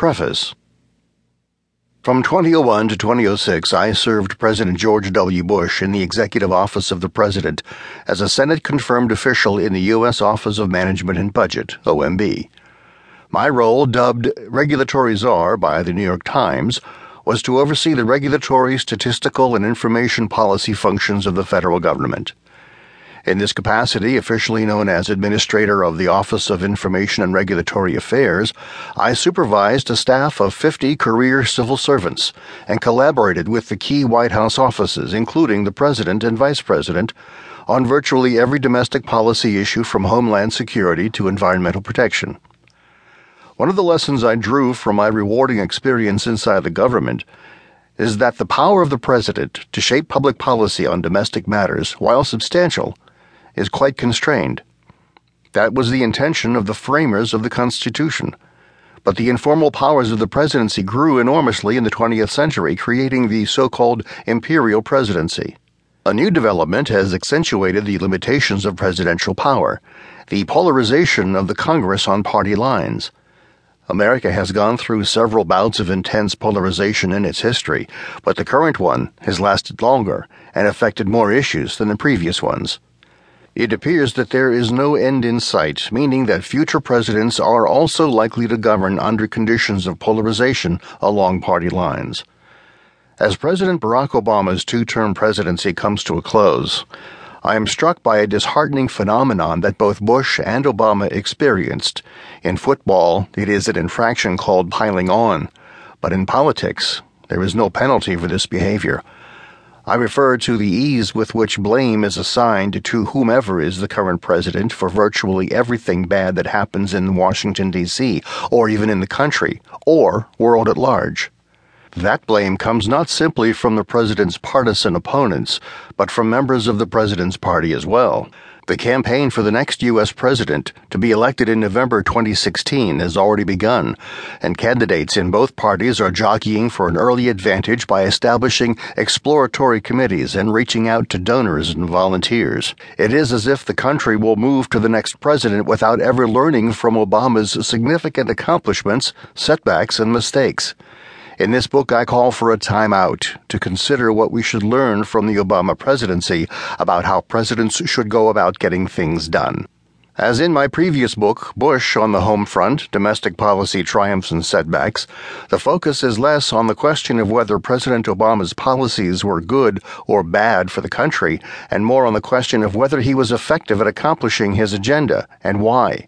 Preface From 2001 to 2006, I served President George W. Bush in the Executive Office of the President as a Senate confirmed official in the U.S. Office of Management and Budget, OMB. My role, dubbed Regulatory Czar by the New York Times, was to oversee the regulatory, statistical, and information policy functions of the federal government. In this capacity, officially known as Administrator of the Office of Information and Regulatory Affairs, I supervised a staff of 50 career civil servants and collaborated with the key White House offices, including the President and Vice President, on virtually every domestic policy issue from Homeland Security to environmental protection. One of the lessons I drew from my rewarding experience inside the government is that the power of the President to shape public policy on domestic matters, while substantial, is quite constrained. That was the intention of the framers of the Constitution. But the informal powers of the presidency grew enormously in the 20th century, creating the so called imperial presidency. A new development has accentuated the limitations of presidential power the polarization of the Congress on party lines. America has gone through several bouts of intense polarization in its history, but the current one has lasted longer and affected more issues than the previous ones. It appears that there is no end in sight, meaning that future presidents are also likely to govern under conditions of polarization along party lines. As President Barack Obama's two term presidency comes to a close, I am struck by a disheartening phenomenon that both Bush and Obama experienced. In football, it is an infraction called piling on, but in politics, there is no penalty for this behavior. I refer to the ease with which blame is assigned to whomever is the current president for virtually everything bad that happens in Washington, D.C., or even in the country, or world at large. That blame comes not simply from the president's partisan opponents, but from members of the president's party as well. The campaign for the next U.S. president to be elected in November 2016 has already begun, and candidates in both parties are jockeying for an early advantage by establishing exploratory committees and reaching out to donors and volunteers. It is as if the country will move to the next president without ever learning from Obama's significant accomplishments, setbacks, and mistakes. In this book, I call for a timeout to consider what we should learn from the Obama presidency about how presidents should go about getting things done. As in my previous book, Bush on the Home Front Domestic Policy Triumphs and Setbacks, the focus is less on the question of whether President Obama's policies were good or bad for the country, and more on the question of whether he was effective at accomplishing his agenda and why.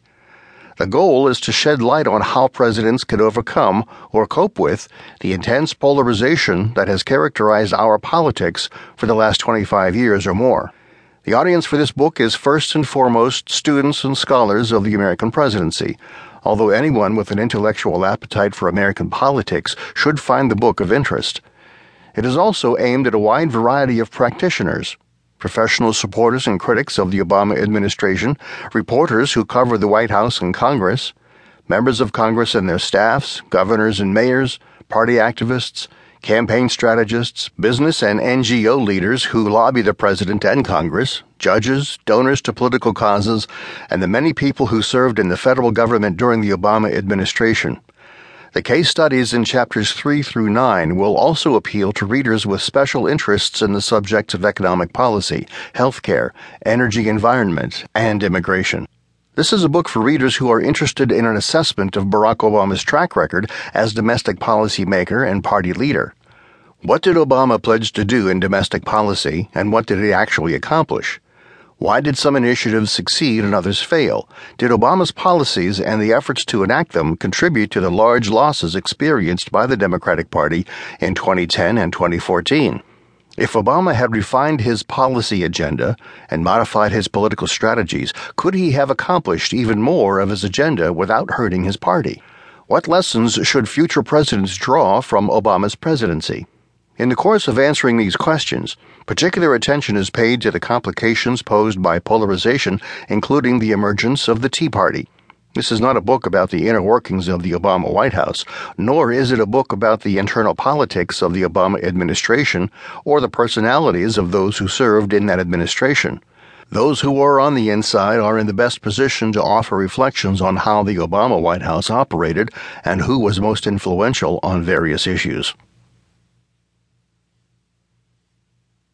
The goal is to shed light on how presidents can overcome or cope with the intense polarization that has characterized our politics for the last 25 years or more. The audience for this book is first and foremost students and scholars of the American presidency, although anyone with an intellectual appetite for American politics should find the book of interest. It is also aimed at a wide variety of practitioners professional supporters and critics of the Obama administration, reporters who cover the White House and Congress, members of Congress and their staffs, governors and mayors, party activists, campaign strategists, business and NGO leaders who lobby the president and Congress, judges, donors to political causes, and the many people who served in the federal government during the Obama administration. The case studies in chapters 3 through 9 will also appeal to readers with special interests in the subjects of economic policy, healthcare, energy environment, and immigration. This is a book for readers who are interested in an assessment of Barack Obama's track record as domestic policy maker and party leader. What did Obama pledge to do in domestic policy, and what did he actually accomplish? Why did some initiatives succeed and others fail? Did Obama's policies and the efforts to enact them contribute to the large losses experienced by the Democratic Party in 2010 and 2014? If Obama had refined his policy agenda and modified his political strategies, could he have accomplished even more of his agenda without hurting his party? What lessons should future presidents draw from Obama's presidency? In the course of answering these questions, particular attention is paid to the complications posed by polarization, including the emergence of the Tea Party. This is not a book about the inner workings of the Obama White House, nor is it a book about the internal politics of the Obama administration or the personalities of those who served in that administration. Those who are on the inside are in the best position to offer reflections on how the Obama White House operated and who was most influential on various issues.